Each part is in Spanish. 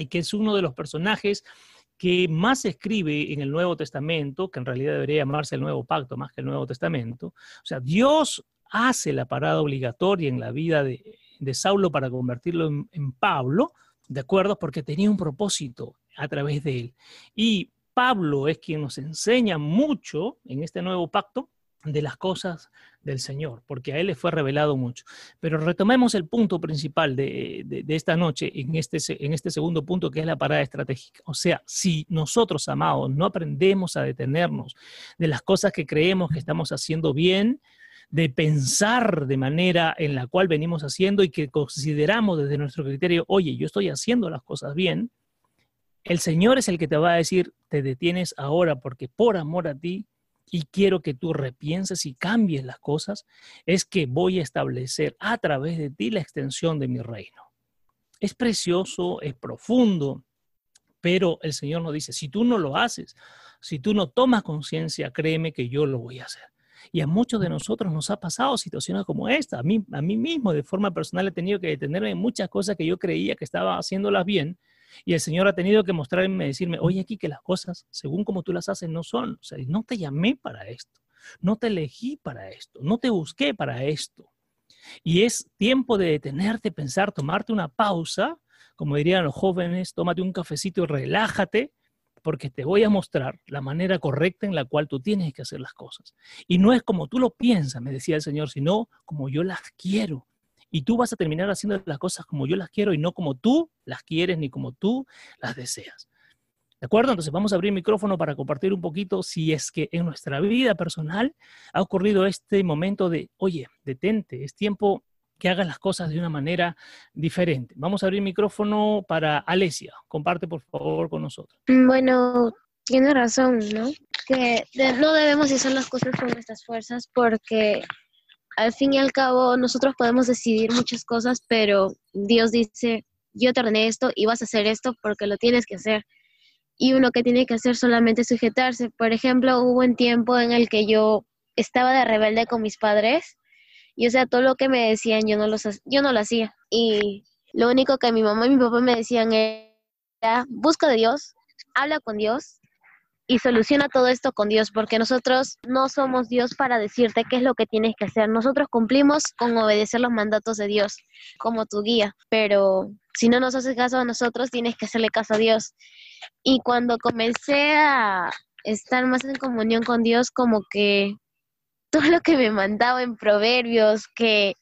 y que es uno de los personajes que más se escribe en el Nuevo Testamento, que en realidad debería llamarse el Nuevo Pacto más que el Nuevo Testamento. O sea, Dios hace la parada obligatoria en la vida de, Saulo para convertirlo en, en Pablo, ¿de acuerdo? Porque tenía un propósito a través de él. Y Pablo es quien nos enseña mucho en este nuevo pacto de las cosas del Señor, porque a Él le fue revelado mucho. Pero retomemos el punto principal de, esta noche en este, en este segundo punto, que es la parada estratégica. O sea, si nosotros, amados, no aprendemos a detenernos de las cosas que creemos que estamos haciendo bien, de pensar de manera en la cual venimos haciendo y que consideramos desde nuestro criterio, oye, yo estoy haciendo las cosas bien, el Señor es el que te va a decir, te detienes ahora porque por amor a ti y quiero que tú repienses y cambies las cosas, es que voy a establecer a través de ti la extensión de mi reino. Es precioso, es profundo, pero el Señor nos dice, si tú no lo haces, si tú no tomas conciencia, créeme que yo lo voy a hacer. Y a muchos de nosotros nos ha pasado situaciones como esta. A mí, a mí mismo, de forma personal, he tenido que detenerme en muchas cosas que yo creía que estaba haciéndolas bien, y el Señor ha tenido que mostrarme, decirme, oye, aquí que las cosas, según como tú las haces, no son. O sea, no te llamé para esto, no te elegí para esto, no te busqué para esto. Y es tiempo de detenerte, pensar, tomarte una pausa, como dirían los jóvenes, tómate un cafecito y relájate, porque te voy a mostrar la manera correcta en la cual tú tienes que hacer las cosas. Y no es como tú lo piensas, me decía el Señor, sino como yo las quiero y tú vas a terminar haciendo las cosas como yo las quiero y no como tú las quieres ni como tú las deseas. ¿De acuerdo? Entonces vamos a abrir micrófono para compartir un poquito si es que en nuestra vida personal ha ocurrido este momento de, oye, detente, es tiempo que hagas las cosas de una manera diferente. Vamos a abrir micrófono para Alesia. Comparte por favor con nosotros. Bueno, tiene razón, ¿no? Que no debemos hacer las cosas con nuestras fuerzas porque al fin y al cabo nosotros podemos decidir muchas cosas, pero Dios dice, yo te ordené esto y vas a hacer esto porque lo tienes que hacer. Y uno que tiene que hacer solamente sujetarse. Por ejemplo, hubo un tiempo en el que yo estaba de rebelde con mis padres y o sea, todo lo que me decían yo no, los, yo no lo hacía. Y lo único que mi mamá y mi papá me decían era, busca de Dios, habla con Dios y soluciona todo esto con Dios, porque nosotros no somos Dios para decirte qué es lo que tienes que hacer. Nosotros cumplimos con obedecer los mandatos de Dios como tu guía, pero si no nos haces caso a nosotros, tienes que hacerle caso a Dios. Y cuando comencé a estar más en comunión con Dios, como que todo lo que me mandaba en proverbios, que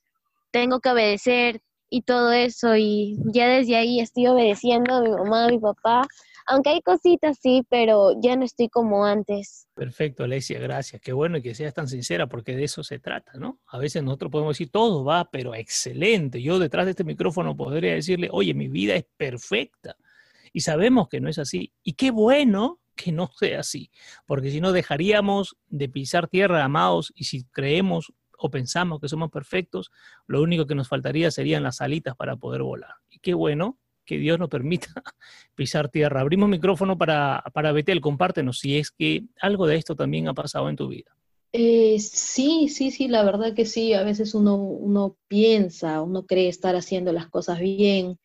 tengo que obedecer y todo eso, y ya desde ahí estoy obedeciendo a mi mamá, a mi papá, aunque hay cositas, sí, pero ya no estoy como antes. Perfecto, Alexia, gracias. Qué bueno que seas tan sincera, porque de eso se trata, ¿no? A veces nosotros podemos decir, todo va, pero excelente. Yo detrás de este micrófono podría decirle, oye, mi vida es perfecta. Y sabemos que no es así. Y qué bueno que no sea así, porque si no dejaríamos de pisar tierra, amados, y si creemos o pensamos que somos perfectos, lo único que nos faltaría serían las alitas para poder volar. Y qué bueno que Dios nos permita pisar tierra. Abrimos micrófono para, para Betel, compártenos si es que algo de esto también ha pasado en tu vida. Eh, sí, sí, sí, la verdad que sí. A veces uno, uno piensa, uno cree estar haciendo las cosas bien,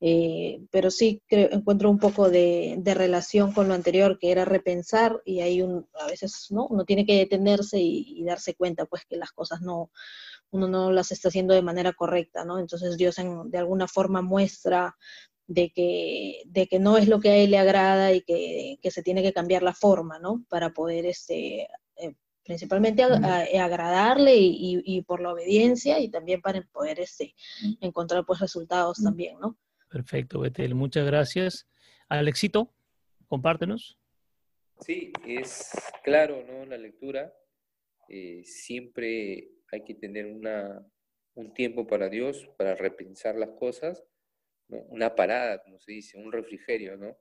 eh, pero sí encuentro un poco de, de, relación con lo anterior, que era repensar, y ahí a veces ¿no? uno tiene que detenerse y, y darse cuenta pues que las cosas no, uno no las está haciendo de manera correcta, ¿no? Entonces Dios de alguna forma muestra de que, de que no es lo que a él le agrada y que, se tiene que cambiar la forma, ¿no? Para poder, este, eh, principalmente agradarle y, por la obediencia y también para poder este, encontrar pues resultados también, ¿no? Perfecto, Betel, muchas gracias. Alexito, compártenos. Sí, es claro, ¿no? La lectura eh, siempre hay que tener una, un tiempo para Dios, para repensar las cosas, una parada, como se dice, un refrigerio, ¿no?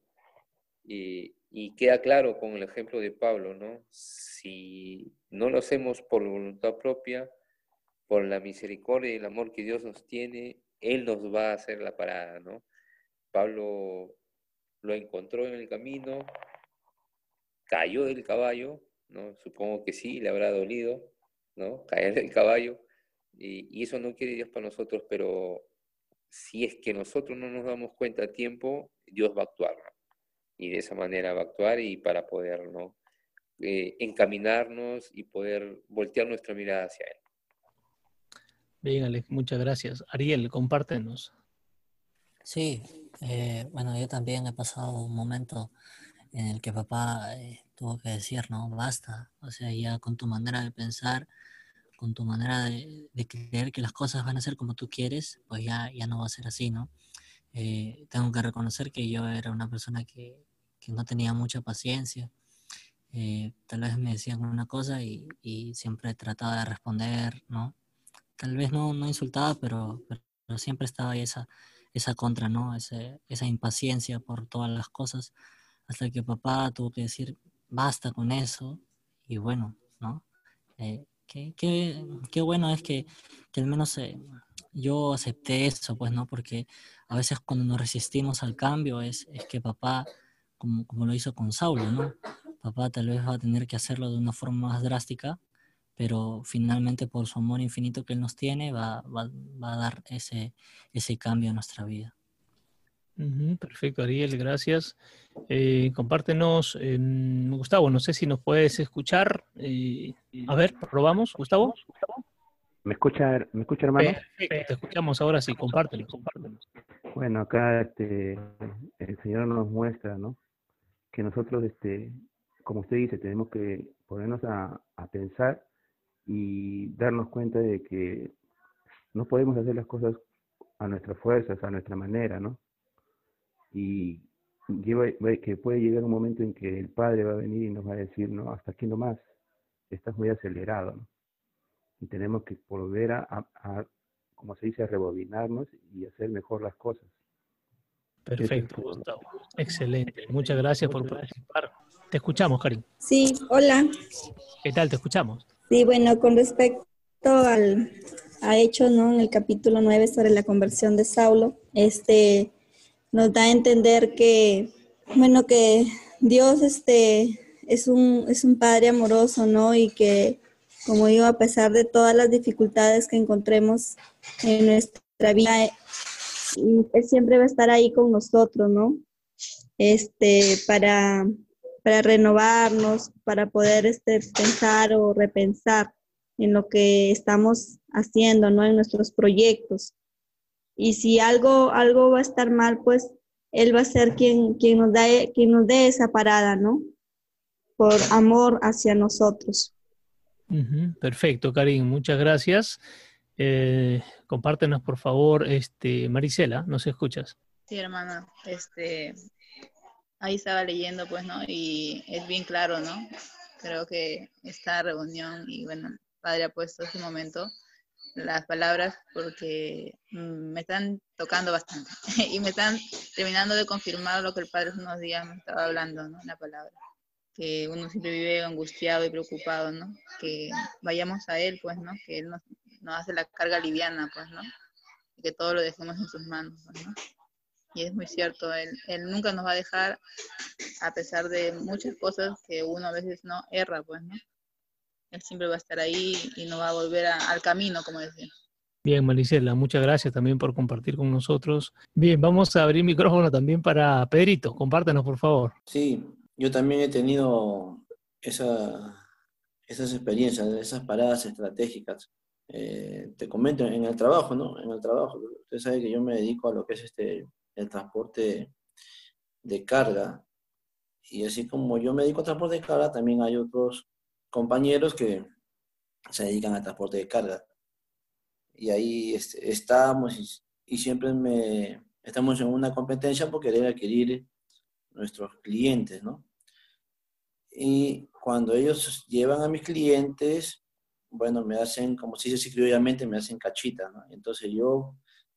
Y, queda claro con el ejemplo de Pablo, ¿no? Si no lo hacemos por voluntad propia, por la misericordia y el amor que Dios nos tiene, Él nos va a hacer la parada, ¿no? Pablo lo encontró en el camino, cayó del caballo, ¿no? Supongo que sí, le habrá dolido, ¿no? Caer del caballo. Y, eso no quiere Dios para nosotros, pero si es que nosotros no nos damos cuenta a tiempo, Dios va a actuar. Y de esa manera va a actuar y para poder ¿no? Eh, encaminarnos y poder voltear nuestra mirada hacia Él. Bien, Alex, muchas gracias. Ariel, compártenos. Sí, eh, bueno, yo también he pasado un momento en el que papá eh, tuvo que decir, no, basta, o sea, ya con tu manera de pensar, con tu manera de, creer que las cosas van a ser como tú quieres, pues ya, ya no va a ser así, ¿no? Eh, tengo que reconocer que yo era una persona que, que no tenía mucha paciencia. tal vez me decían una cosa y, y, siempre trataba de responder, ¿no? Tal vez no, no insultaba, pero, pero siempre estaba ahí esa, esa contra, ¿no? esa impaciencia por todas las cosas, hasta que papá tuvo que decir, basta con eso, y bueno, ¿no? Eh, qué, qué, bueno es que, que al menos eh, yo acepté eso, pues, ¿no? Porque a veces cuando nos resistimos al cambio es, es que papá, como, como lo hizo con Saulo, ¿no? Papá tal vez va a tener que hacerlo de una forma más drástica, pero finalmente por su amor infinito que Él nos tiene va, va, va a dar ese, ese cambio en nuestra vida. Perfecto, Ariel, gracias. Eh, compártenos, Gustavo, no sé si nos puedes escuchar. Eh, a ver, probamos, Gustavo. ¿Me escucha, ¿me escucha hermano? Perfecto, te escuchamos ahora sí, compártenos. Bueno, acá este, el Señor nos muestra, ¿no? Que nosotros, este, como usted dice, tenemos que ponernos a, a pensar y darnos cuenta de que no podemos hacer las cosas a nuestras fuerzas, a nuestra manera, ¿no? Y que puede llegar un momento en que el Padre va a venir y nos va a decir, no, hasta aquí nomás, estás muy acelerado, ¿no? Y tenemos que volver a, como se dice, a rebobinarnos y hacer mejor las cosas. Perfecto, Gustavo. Excelente. Muchas gracias por participar. Te escuchamos, Karim. Sí, hola. ¿Qué tal? Te escuchamos. Sí, bueno, con respecto al a hecho, ¿no? En el capítulo 9 sobre la conversión de Saulo, este nos da a entender que, bueno, que Dios este, es, un, es un Padre amoroso, ¿no? Y que, como digo, a pesar de todas las dificultades que encontremos en nuestra vida, Él siempre va a estar ahí con nosotros, ¿no? Este, para, para renovarnos, para poder este, pensar o repensar en lo que estamos haciendo, ¿no? En nuestros proyectos. Y si algo, algo va a estar mal, pues Él va a ser quien, quien, nos, da, quien nos dé esa parada, ¿no? Por amor hacia nosotros. Perfecto, Karim, muchas gracias. Eh, compártenos, por favor, este, Marisela, ¿nos escuchas? Sí, hermana, este, ahí estaba leyendo, pues, ¿no? Y es bien claro, ¿no? Creo que esta reunión, y bueno, el Padre ha puesto este momento las palabras porque mm, me están tocando bastante y me están terminando de confirmar lo que el Padre hace unos días me estaba hablando, ¿no? La palabra. Que uno siempre vive angustiado y preocupado, ¿no? Que vayamos a Él, pues, ¿no? Que Él nos, nos hace la carga liviana, pues, ¿no? Y que todo lo dejemos en sus manos, pues, ¿no? Y es muy cierto, él, nunca nos va a dejar, a pesar de muchas cosas que uno a veces no erra, pues, ¿no? Él siempre va a estar ahí y no va a volver al camino, como decía. Bien, Maricela, muchas gracias también por compartir con nosotros. Bien, vamos a abrir micrófono también para Pedrito. Compártenos, por favor. Sí, yo también he tenido esa, esas experiencias, esas paradas estratégicas. Eh, te comento en el trabajo, ¿no? En el trabajo. Usted sabe que yo me dedico a lo que es este el transporte de carga. Y así como yo me dedico al transporte de carga, también hay otros compañeros que se dedican al transporte de carga. Y ahí estamos y, siempre me, estamos en una competencia por querer adquirir nuestros clientes, ¿no? Y cuando ellos llevan a mis clientes, bueno, me hacen, como si se dice criollamente, me hacen cachita, ¿no? Entonces yo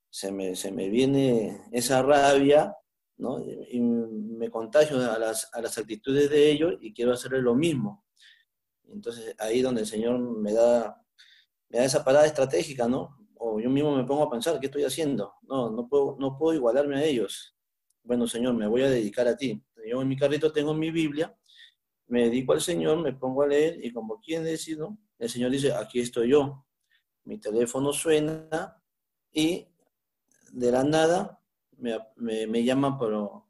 se me, se me viene esa rabia, ¿no? Y me contagio a las, a las actitudes de ellos y quiero hacerle lo mismo. Entonces ahí donde el Señor me da, me da esa parada estratégica, ¿no? O yo mismo me pongo a pensar, ¿qué estoy haciendo? No, no puedo, no puedo igualarme a ellos. Bueno, Señor, me voy a dedicar a ti. Yo en mi carrito tengo mi Biblia, me dedico al Señor, me pongo a leer y como quien decir, ¿no? El Señor dice, aquí estoy yo. Mi teléfono suena y de la nada me, me, llama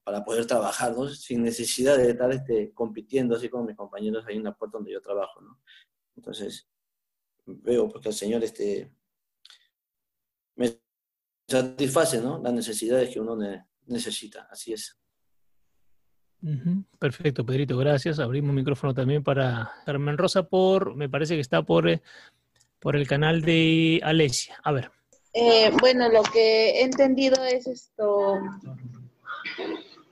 para poder trabajar, ¿no? Sin necesidad de estar este, compitiendo así con mis compañeros ahí en la puerta donde yo trabajo, ¿no? Entonces, veo porque el Señor este, me satisface, ¿no? Las necesidades que uno necesita, así es. Perfecto, Pedrito, gracias. Abrimos micrófono también para Carmen Rosa por, me parece que está por, eh, por el canal de Alesia. A ver. Eh, bueno, lo que he entendido es esto,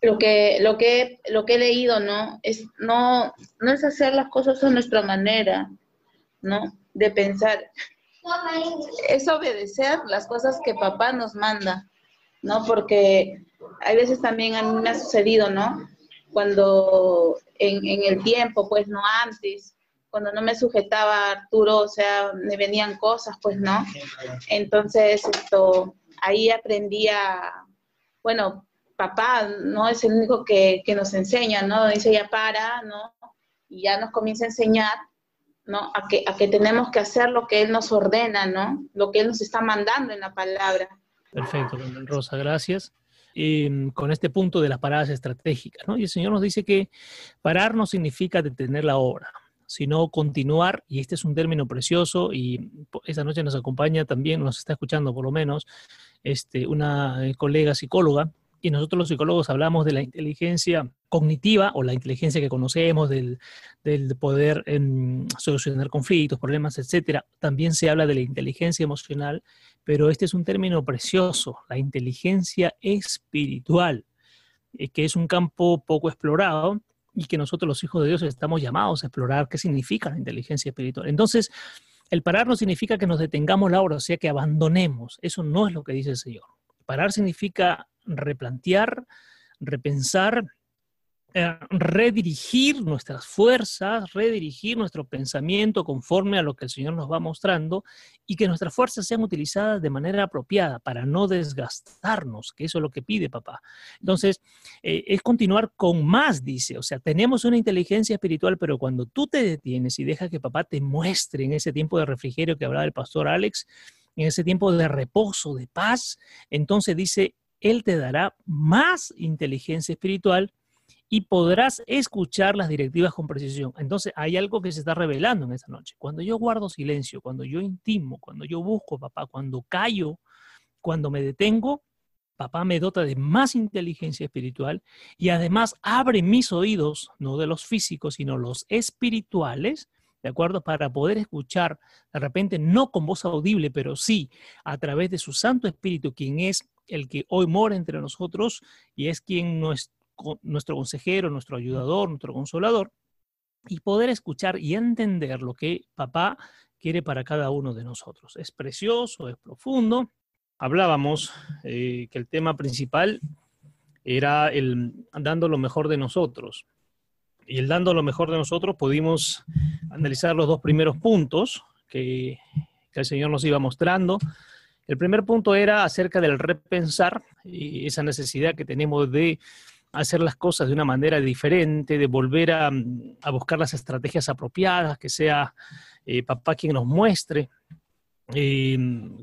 lo que, lo que, lo que he leído, ¿no? Es, no, no es hacer las cosas a nuestra manera, ¿no? De pensar. Es obedecer las cosas que papá nos manda, ¿no? Porque hay veces también a me ha sucedido, ¿no? Cuando en, en el tiempo, pues no antes, cuando no me sujetaba Arturo, o sea, me venían cosas, pues no. Entonces, esto, ahí aprendía, bueno, papá no es el único que, que, nos enseña, ¿no? Dice ya para, ¿no? Y ya nos comienza a enseñar, ¿no? A que, a que tenemos que hacer lo que Él nos ordena, ¿no? Lo que Él nos está mandando en la palabra. Perfecto, Rosa, gracias. Eh, con este punto de las paradas estratégicas, ¿no? Y el Señor nos dice que parar no significa detener la obra, sino continuar, y este es un término precioso, y esta noche nos acompaña también, nos está escuchando por lo menos, este, una eh, colega psicóloga, y nosotros los psicólogos hablamos de la inteligencia cognitiva o la inteligencia que conocemos, del, del poder em, solucionar conflictos, problemas, etcétera. También se habla de la inteligencia emocional, pero este es un término precioso, la inteligencia espiritual, eh, que es un campo poco explorado y que nosotros los hijos de Dios estamos llamados a explorar qué significa la inteligencia espiritual. Entonces, el parar no significa que nos detengamos la obra, o sea, que abandonemos. Eso no es lo que dice el Señor. Parar significa replantear, repensar eh, redirigir nuestras fuerzas, redirigir nuestro pensamiento conforme a lo que el Señor nos va mostrando y que nuestras fuerzas sean utilizadas de manera apropiada para no desgastarnos, que eso es lo que pide papá. Entonces, eh, es continuar con más, dice, o sea, tenemos una inteligencia espiritual, pero cuando tú te detienes y dejas que papá te muestre en ese tiempo de refrigerio que hablaba el pastor Alex, en ese tiempo de reposo, de paz, entonces dice, Él te dará más inteligencia espiritual y podrás escuchar las directivas con precisión. Entonces, hay algo que se está revelando en esta noche. Cuando yo guardo silencio, cuando yo intimo, cuando yo busco, papá, cuando callo, cuando me detengo, papá me dota de más inteligencia espiritual y además abre mis oídos, no de los físicos, sino los espirituales, ¿de acuerdo? Para poder escuchar, de repente, no con voz audible, pero sí a través de su Santo Espíritu, quien es el que hoy mora entre nosotros y es quien nos nuestro consejero, nuestro ayudador, nuestro consolador, y poder escuchar y entender lo que papá quiere para cada uno de nosotros. Es precioso, es profundo. Hablábamos eh, que el tema principal era el dando lo mejor de nosotros. Y el dando lo mejor de nosotros pudimos analizar los dos primeros puntos que, que el Señor nos iba mostrando. El primer punto era acerca del repensar y esa necesidad que tenemos de hacer las cosas de una manera diferente, de volver a, mm, buscar las estrategias apropiadas, que sea eh, papá quien nos muestre eh,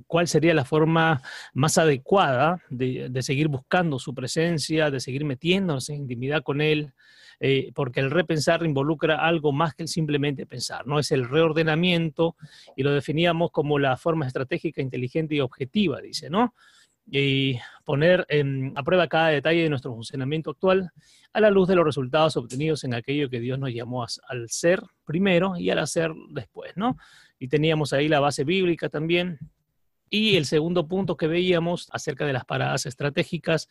cuál sería la forma más adecuada de, seguir buscando su presencia, de seguir metiéndonos en intimidad con él, eh, porque el repensar involucra algo más que simplemente pensar, ¿no? Es el reordenamiento y lo definíamos como la forma estratégica, inteligente y objetiva, dice, ¿no? Y poner a prueba cada detalle de nuestro funcionamiento actual a la luz de los resultados obtenidos en aquello que Dios nos llamó al ser primero y al hacer después, ¿no? Y teníamos ahí la base bíblica también. Y el segundo punto que veíamos acerca de las paradas estratégicas,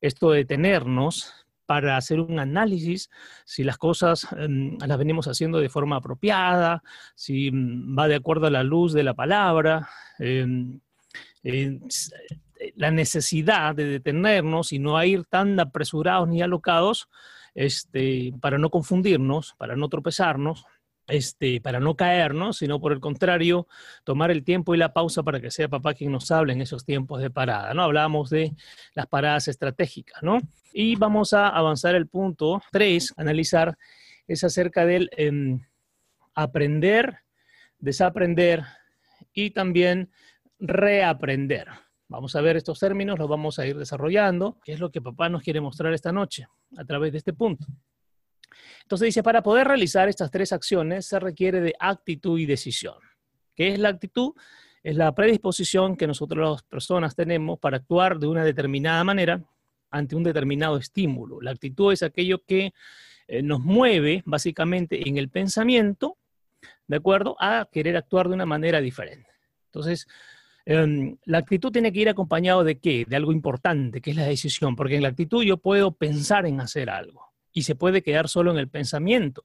esto de detenernos para hacer un análisis si las cosas em, las venimos haciendo de forma apropiada, si mm, va de acuerdo a la luz de la palabra. Em, eh, la necesidad de detenernos y no ir tan apresurados ni alocados este, para no confundirnos, para no tropezarnos, este, para no caernos, sino por el contrario, tomar el tiempo y la pausa para que sea papá quien nos hable en esos tiempos de parada, ¿no? Hablábamos de las paradas estratégicas, ¿no? Y vamos a avanzar el punto 3, analizar, es acerca del em, aprender, desaprender y también reaprender. Vamos a ver estos términos, los vamos a ir desarrollando, que es lo que papá nos quiere mostrar esta noche a través de este punto. Entonces dice, para poder realizar estas tres acciones se requiere de actitud y decisión. ¿Qué es la actitud? Es la predisposición que nosotros las personas tenemos para actuar de una determinada manera ante un determinado estímulo. La actitud es aquello que eh, nos mueve básicamente en el pensamiento, ¿de acuerdo? A querer actuar de una manera diferente. Entonces, em, la actitud tiene que ir acompañado de qué? De algo importante, que es la decisión, porque en la actitud yo puedo pensar en hacer algo y se puede quedar solo en el pensamiento,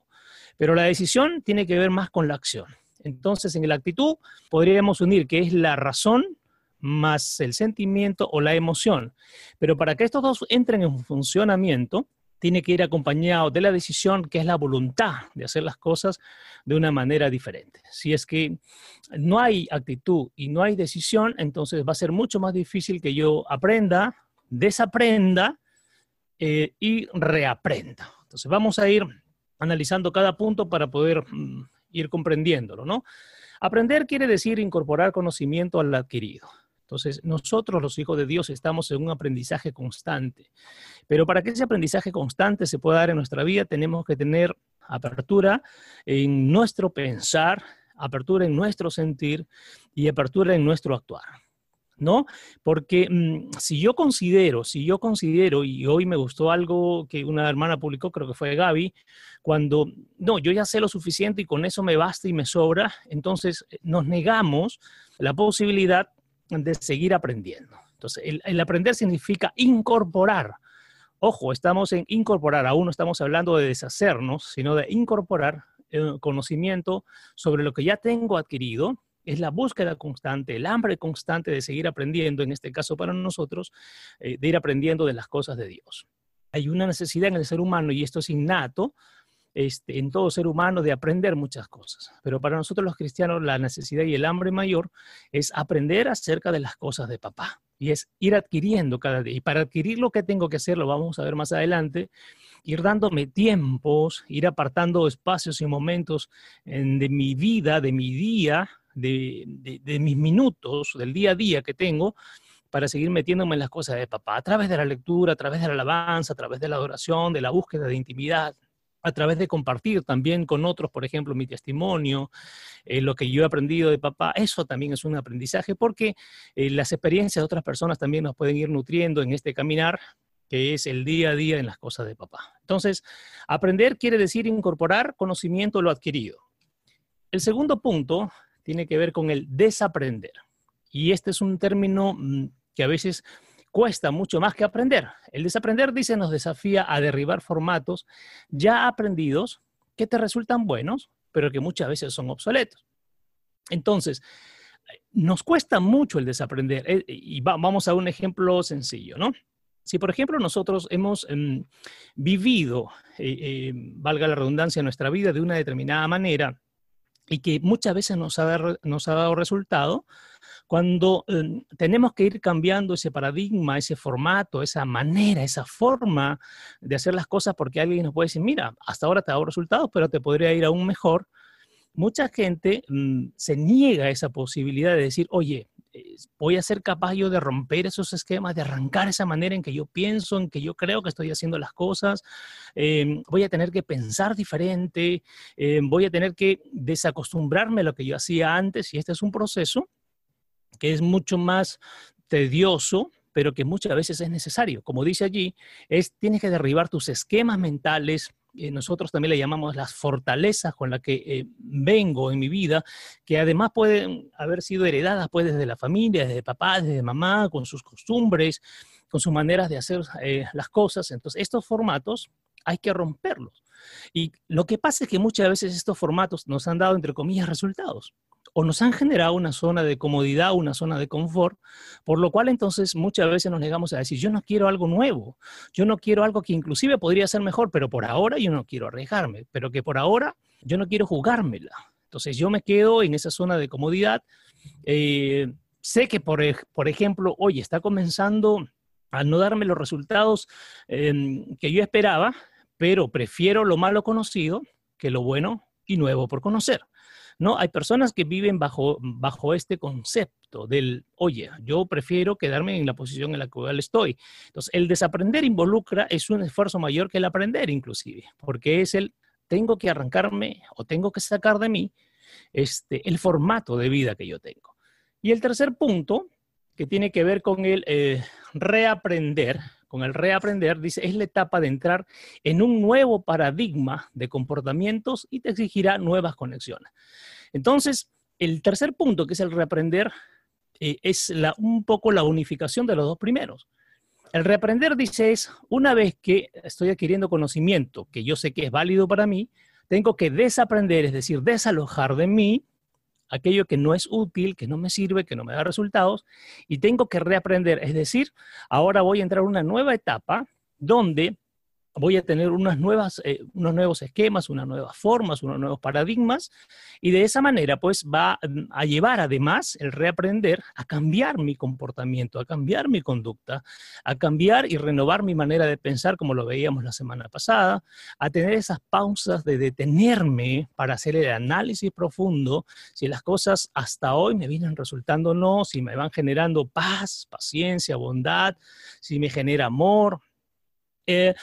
pero la decisión tiene que ver más con la acción. Entonces, en la actitud podríamos unir que es la razón más el sentimiento o la emoción. Pero para que estos dos entren en funcionamiento, tiene que ir acompañado de la decisión, que es la voluntad de hacer las cosas de una manera diferente. Si es que no hay actitud y no hay decisión, entonces va a ser mucho más difícil que yo aprenda, desaprenda eh, y reaprenda. Entonces vamos a ir analizando cada punto para poder mm, ir comprendiéndolo, ¿no? Aprender quiere decir incorporar conocimiento al adquirido. Entonces, nosotros los hijos de Dios estamos en un aprendizaje constante. Pero para que ese aprendizaje constante se pueda dar en nuestra vida, tenemos que tener apertura en nuestro pensar, apertura en nuestro sentir y apertura en nuestro actuar. ¿no? Porque mm, si yo considero, si yo considero, y hoy me gustó algo que una hermana publicó, creo que fue Gaby, cuando, no, yo ya sé lo suficiente y con eso me basta y me sobra, entonces eh, nos negamos la posibilidad de seguir aprendiendo. Entonces, el, aprender significa incorporar. Ojo, estamos en incorporar, aún no estamos hablando de deshacernos, sino de incorporar el conocimiento sobre lo que ya tengo adquirido. Es la búsqueda constante, el hambre constante de seguir aprendiendo, en este caso para nosotros, eh, de ir aprendiendo de las cosas de Dios. Hay una necesidad en el ser humano, y esto es innato, este, en todo ser humano de aprender muchas cosas. Pero para nosotros los cristianos la necesidad y el hambre mayor es aprender acerca de las cosas de papá. Y es ir adquiriendo cada día. Y para adquirir lo que tengo que hacer, lo vamos a ver más adelante, ir dándome tiempos, ir apartando espacios y momentos de mi vida, de mi día, de, de mis minutos, del día a día que tengo, para seguir metiéndome en las cosas de papá, a través de la lectura, a través de la alabanza, a través de la adoración, de la búsqueda de intimidad, a través de compartir también con otros, por ejemplo, mi testimonio, eh, lo que yo he aprendido de papá, eso también es un aprendizaje porque eh, las experiencias de otras personas también nos pueden ir nutriendo en este caminar que es el día a día en las cosas de papá. Entonces, aprender quiere decir incorporar conocimiento a lo adquirido. El segundo punto tiene que ver con el desaprender. Y este es un término mm, que a veces cuesta mucho más que aprender. El desaprender, dice, nos desafía a derribar formatos ya aprendidos que te resultan buenos, pero que muchas veces son obsoletos. Entonces, nos cuesta mucho el desaprender. Eh, y vamos a un ejemplo sencillo, ¿no? Si, por ejemplo, nosotros hemos em, vivido, eh, eh, valga la redundancia, nuestra vida de una determinada manera y que muchas veces nos ha, dado resultado, cuando em, tenemos que ir cambiando ese paradigma, ese formato, esa manera, esa forma de hacer las cosas, porque alguien nos puede decir, mira, hasta ahora te ha dado resultados, pero te podría ir aún mejor. Mucha gente mm, se niega a esa posibilidad de decir, oye, voy a ser capaz yo de romper esos esquemas, de arrancar esa manera en que yo pienso, en que yo creo que estoy haciendo las cosas, em, voy a tener que pensar diferente, em, voy a tener que desacostumbrarme a lo que yo hacía antes y este es un proceso que es mucho más tedioso, pero que muchas veces es necesario. Como dice allí, es tienes que derribar tus esquemas mentales. Eh, nosotros también le llamamos las fortalezas con las que eh, vengo en mi vida, que además pueden haber sido heredadas pues desde la familia, desde papá, desde mamá, con sus costumbres, con sus maneras de hacer eh, las cosas. Entonces, estos formatos hay que romperlos. Y lo que pasa es que muchas veces estos formatos nos han dado, entre comillas, resultados o nos han generado una zona de comodidad, una zona de confort, por lo cual entonces muchas veces nos negamos a decir, yo no quiero algo nuevo, yo no quiero algo que inclusive podría ser mejor, pero por ahora yo no quiero arriesgarme, pero que por ahora yo no quiero jugármela. Entonces yo me quedo en esa zona de comodidad. Eh, sé que, por, por ejemplo, hoy está comenzando a no darme los resultados em, que yo esperaba, pero prefiero lo malo conocido que lo bueno y nuevo por conocer. ¿No? Hay personas que viven bajo, bajo este concepto. del, oye, yo prefiero quedarme en la posición en la cual estoy. Entonces, el desaprender involucra, es un esfuerzo mayor que el aprender inclusive, porque es el, tengo que arrancarme o tengo que sacar de mí este, el formato de vida que yo tengo. Y el tercer punto, que tiene que ver con el eh, reaprender, con el reaprender, dice, es la etapa de entrar en un nuevo paradigma de comportamientos y te exigirá nuevas conexiones. Entonces, el tercer punto, que es el reaprender, eh, es la, un poco la unificación de los dos primeros. El reaprender, dice, es una vez que estoy adquiriendo conocimiento que yo sé que es válido para mí, tengo que desaprender, es decir, desalojar de mí aquello que no es útil, que no me sirve, que no me da resultados, y tengo que reaprender. Es decir, ahora voy a entrar a una nueva etapa donde voy a tener unas nuevas, eh, unos nuevos esquemas, unas nuevas formas, unos nuevos paradigmas, y de esa manera, pues, va a llevar además el reaprender a cambiar mi comportamiento, a cambiar mi conducta, a cambiar y renovar mi manera de pensar, como lo veíamos la semana pasada, a tener esas pausas de detenerme para hacer el análisis profundo, si las cosas hasta hoy me vienen resultando o no, si me van generando paz, paciencia, bondad, si me genera amor. Eh,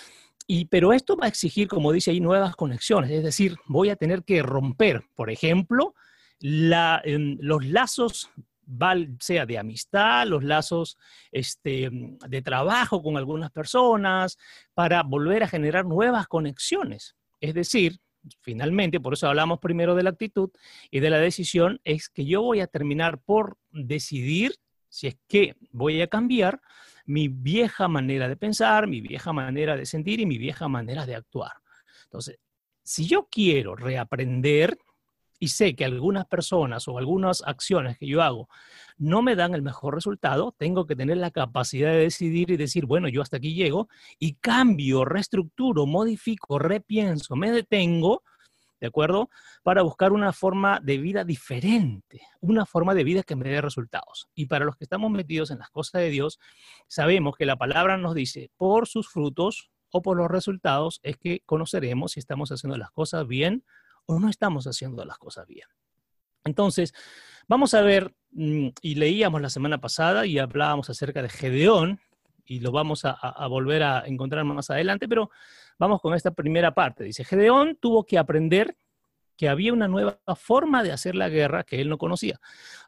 pero esto va a exigir, como dice ahí, nuevas conexiones. Es decir, voy a tener que romper, por ejemplo, em, los lazos sea de amistad, los lazos este, de trabajo con algunas personas, para volver a generar nuevas conexiones. Es decir, finalmente, por eso hablamos primero de la actitud y de la decisión, es que yo voy a terminar por decidir si es que voy a cambiar mi vieja manera de pensar, mi vieja manera de sentir y mi vieja manera de actuar. Entonces, si yo quiero reaprender y sé que algunas personas o algunas acciones que yo hago no me dan el mejor resultado, tengo que tener la capacidad de decidir y decir, bueno, yo hasta aquí llego y cambio, reestructuro, modifico, repienso, me detengo ¿de acuerdo? Para buscar una forma de vida diferente, una forma de vida que me dé resultados. Y para los que estamos metidos en las cosas de Dios, sabemos que la palabra nos dice, por sus frutos o por los resultados es que conoceremos si estamos haciendo las cosas bien o no estamos haciendo las cosas bien. Entonces, vamos a ver, mm, y leíamos la semana pasada y hablábamos acerca de Gedeón, y lo vamos a, volver a encontrar más adelante, pero Vamos con esta primera parte. Dice, Gedeón tuvo que aprender que había una nueva forma de hacer la guerra que él no conocía.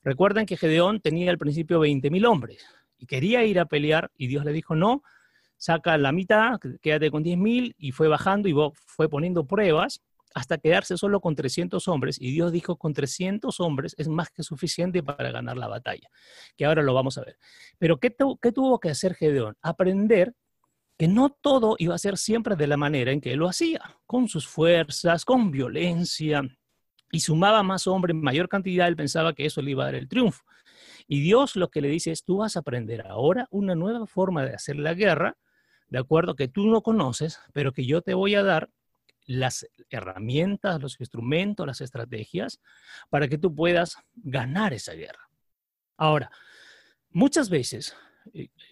Recuerden que Gedeón tenía al principio 20.000 hombres y quería ir a pelear y Dios le dijo, no, saca la mitad, quédate con 10.000 y fue bajando y fue poniendo pruebas hasta quedarse solo con 300 hombres y Dios dijo con 300 hombres es más que suficiente para ganar la batalla, que ahora lo vamos a ver. Pero ¿qué, qué tuvo que hacer Gedeón? Aprender que no todo iba a ser siempre de la manera en que él lo hacía, con sus fuerzas, con violencia, y sumaba más hombres mayor cantidad, él pensaba que eso le iba a dar el triunfo. Y Dios lo que le dice es, tú vas a aprender ahora una nueva forma de hacer la guerra, de acuerdo que tú no conoces, pero que yo te voy a dar las herramientas, los instrumentos, las estrategias para que tú puedas ganar esa guerra. Ahora, muchas veces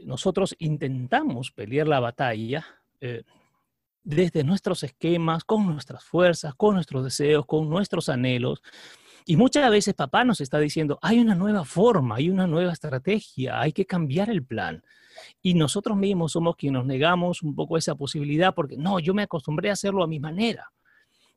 nosotros intentamos pelear la batalla eh, desde nuestros esquemas, con nuestras fuerzas, con nuestros deseos, con nuestros anhelos. Y muchas veces papá nos está diciendo, hay una nueva forma, hay una nueva estrategia, hay que cambiar el plan. Y nosotros mismos somos quienes nos negamos un poco esa posibilidad porque no, yo me acostumbré a hacerlo a mi manera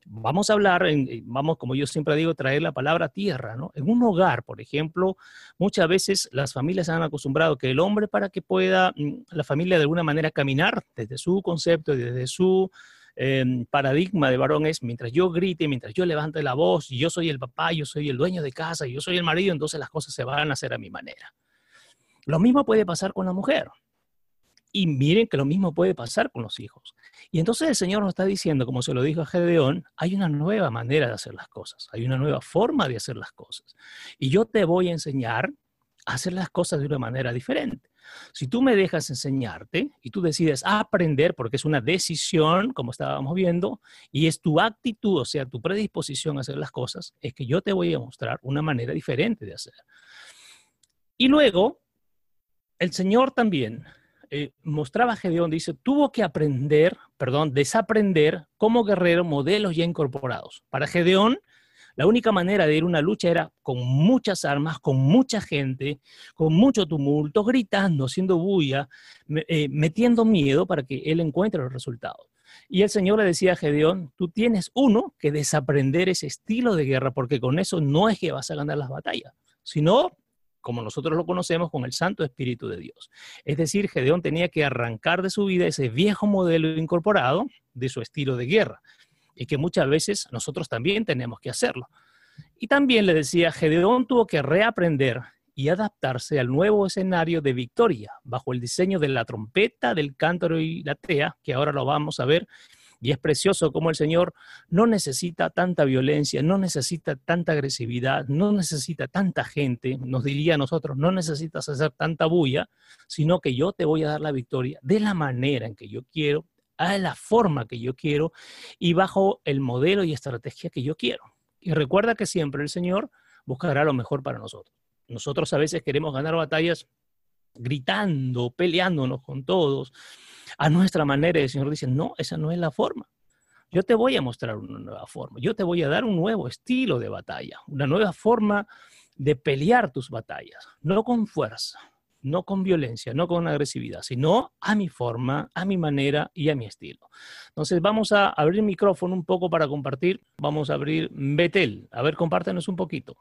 vamos a hablar, en, vamos, como yo siempre digo, traer la palabra tierra, ¿no? En un hogar, por ejemplo, muchas veces las familias han acostumbrado que el hombre para que pueda, mm, la familia de alguna manera caminar desde su concepto, desde su em, paradigma de varón es, mientras yo grite, mientras yo levante la voz, yo soy el papá, yo soy el dueño de casa, yo soy el marido, entonces las cosas se van a hacer a mi manera. Lo mismo puede pasar con la mujer. Y miren que lo mismo puede pasar con los hijos. Y entonces el Señor nos está diciendo, como se lo dijo a Gedeón, hay una nueva manera de hacer las cosas, hay una nueva forma de hacer las cosas. Y yo te voy a enseñar a hacer las cosas de una manera diferente. Si tú me dejas enseñarte y tú decides aprender, porque es una decisión, como estábamos viendo, y es tu actitud, o sea, tu predisposición a hacer las cosas, es que yo te voy a mostrar una manera diferente de hacer. Y luego, el Señor también eh, mostraba Gedeón, dice, tuvo que aprender, perdón, desaprender como guerrero modelos ya incorporados. Para Gedeón, La única manera de ir a una lucha era con muchas armas, con mucha gente, con mucho tumulto, gritando, haciendo bulla, eh, metiendo miedo para que él encuentre los resultados. Y el Señor le decía a Gedeón, tú tienes uno que desaprender ese estilo de guerra, porque con eso no es que vas a ganar las batallas, sino como nosotros lo conocemos, con el Santo Espíritu de Dios. Es decir, Gedeón tenía que arrancar de su vida ese viejo modelo incorporado de su estilo de guerra, y que muchas veces nosotros también tenemos que hacerlo. Y también le decía, Gedeón tuvo que reaprender y adaptarse al nuevo escenario de victoria, bajo el diseño de la trompeta, del cántaro y la tea, que ahora lo vamos a ver. Y es precioso como el Señor no necesita tanta violencia, no necesita tanta agresividad, no necesita tanta gente, nos diría a nosotros, no necesitas hacer tanta bulla, sino que yo te voy a dar la victoria de la manera en que yo quiero, a la forma que yo quiero y bajo el modelo y estrategia que yo quiero. Y recuerda que siempre el Señor buscará lo mejor para nosotros. Nosotros a veces queremos ganar batallas gritando, peleándonos con todos, a nuestra manera. Y el Señor dice, no, esa no es la forma. Yo te voy a mostrar una nueva forma. Yo te voy a dar un nuevo estilo de batalla, una nueva forma de pelear tus batallas, no con fuerza, no con violencia, no con agresividad, sino a mi forma, a mi manera y a mi estilo. Entonces vamos a abrir el micrófono un poco para compartir. Vamos a abrir Betel. A ver, compártenos un poquito.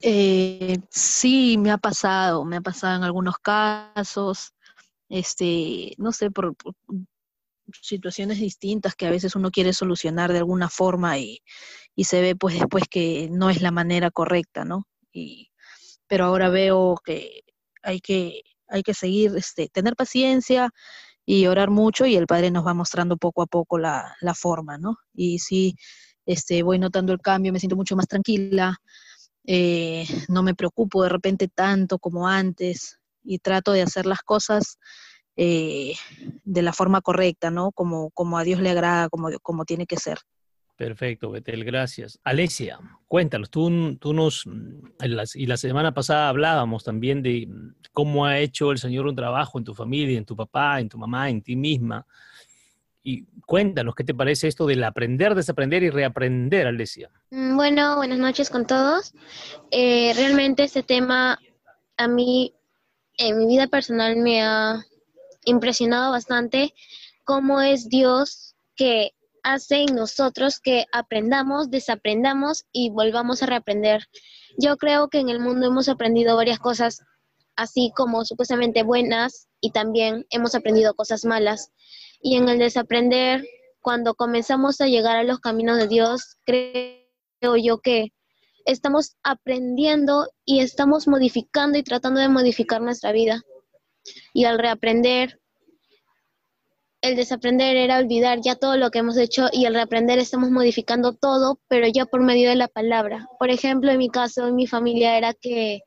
Eh, sí, me ha pasado, me ha pasado en algunos casos, este, no sé, por, situaciones distintas que a veces uno quiere solucionar de alguna forma y, y, se ve pues después que no es la manera correcta, ¿no? Y, pero ahora veo que hay que, hay que seguir, este, tener paciencia y orar mucho y el Padre nos va mostrando poco a poco la, la forma, ¿no? Y sí, este, voy notando el cambio, me siento mucho más tranquila, eh, no me preocupo de repente tanto como antes y trato de hacer las cosas eh, de la forma correcta, ¿no? Como, como a Dios le agrada, como, como tiene que ser. Perfecto, Betel, gracias. Alesia, cuéntanos, tú, tú nos, y la semana pasada hablábamos también de cómo ha hecho el Señor un trabajo en tu familia, en tu papá, en tu mamá, en ti misma. Y cuéntanos, ¿qué te parece esto del aprender, desaprender y reaprender, Alesia? Mm, bueno, buenas noches con todos. Eh, realmente este tema a mí, en mi vida personal, me ha impresionado bastante cómo es Dios que hace en nosotros que aprendamos, desaprendamos y volvamos a reaprender. Yo creo que en el mundo hemos aprendido varias cosas, así como supuestamente buenas, y también hemos aprendido cosas malas y en el desaprender, cuando comenzamos a llegar a los caminos de Dios, creo yo que estamos aprendiendo y estamos modificando y tratando de modificar nuestra vida. Y al reaprender, el desaprender era olvidar ya todo lo que hemos hecho y al reaprender estamos modificando todo, pero ya por medio de la palabra. Por ejemplo, en mi caso, en mi familia era que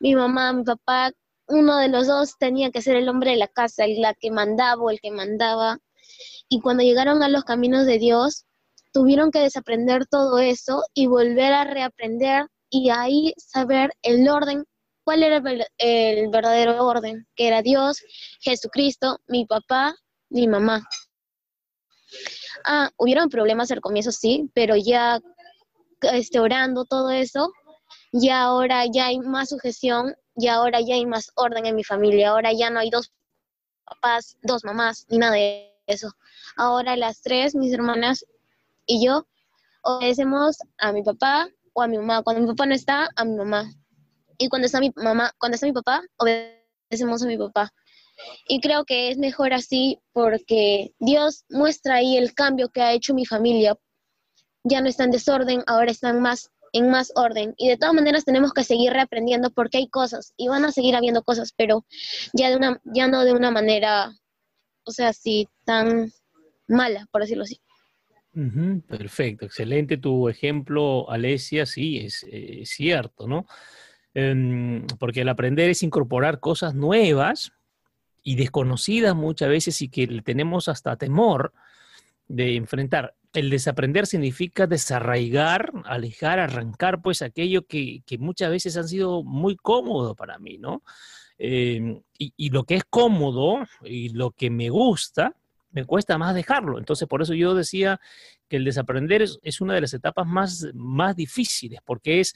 mi mamá, mi papá uno de los dos tenía que ser el hombre de la casa, el la que mandaba o el que mandaba. Y cuando llegaron a los caminos de Dios, tuvieron que desaprender todo eso y volver a reaprender y ahí saber el orden, cuál era el, verdadero orden, que era Dios, Jesucristo, mi papá, mi mamá. Ah, hubieron problemas al comienzo, sí, pero ya este, orando todo eso, ya ahora ya hay más sujeción y ahora ya hay más orden en mi familia. Ahora ya no hay dos papás, dos mamás, ni nada de eso. Ahora las tres, mis hermanas y yo, obedecemos a mi papá o a mi mamá. Cuando mi papá no está, a mi mamá. Y cuando está mi mamá, cuando está mi papá, obedecemos a mi papá. Y creo que es mejor así porque Dios muestra ahí el cambio que ha hecho mi familia. Ya no está en desorden, ahora están más en más orden. Y de todas maneras tenemos que seguir reaprendiendo porque hay cosas y van a seguir habiendo cosas, pero ya, de una, ya no de una manera, o sea, así tan mala, por decirlo así. Perfecto, excelente tu ejemplo, Alesia, sí, es, cierto, ¿no? Em, porque el aprender es incorporar cosas nuevas y desconocidas muchas veces y que tenemos hasta temor de enfrentar el desaprender significa desarraigar, alejar, arrancar, pues aquello que, muchas veces han sido muy cómodo para mí, ¿no? Em, y, lo que es cómodo y lo que me gusta me cuesta más dejarlo. Entonces, por eso yo decía que el desaprender es, es una de las etapas más, más difíciles, porque es,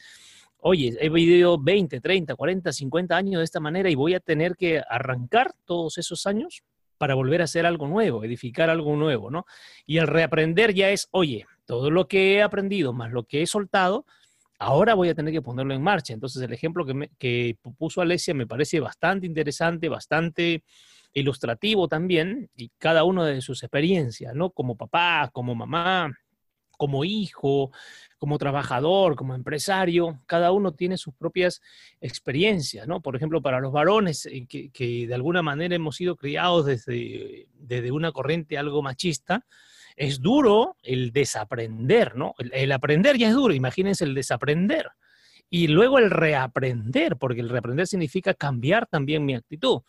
oye, he vivido 20, 30, 40, 50 años de esta manera y voy a tener que arrancar todos esos años para volver a hacer algo nuevo, edificar algo nuevo, ¿no? Y el reaprender ya es, oye, todo lo que he aprendido más lo que he soltado, ahora voy a tener que ponerlo en marcha. Entonces, el ejemplo que, me, que puso Alesia me parece bastante interesante, bastante ilustrativo también, y cada uno de sus experiencias, ¿no? Como papá, como mamá, como hijo, como trabajador, como empresario, cada uno tiene sus propias experiencias, ¿no? Por ejemplo, para los varones eh, que, de alguna manera hemos sido criados desde, desde, una corriente algo machista, es duro el desaprender, ¿no? el aprender ya es duro, imagínense el desaprender. Y luego el reaprender, porque el reaprender significa cambiar también mi actitud.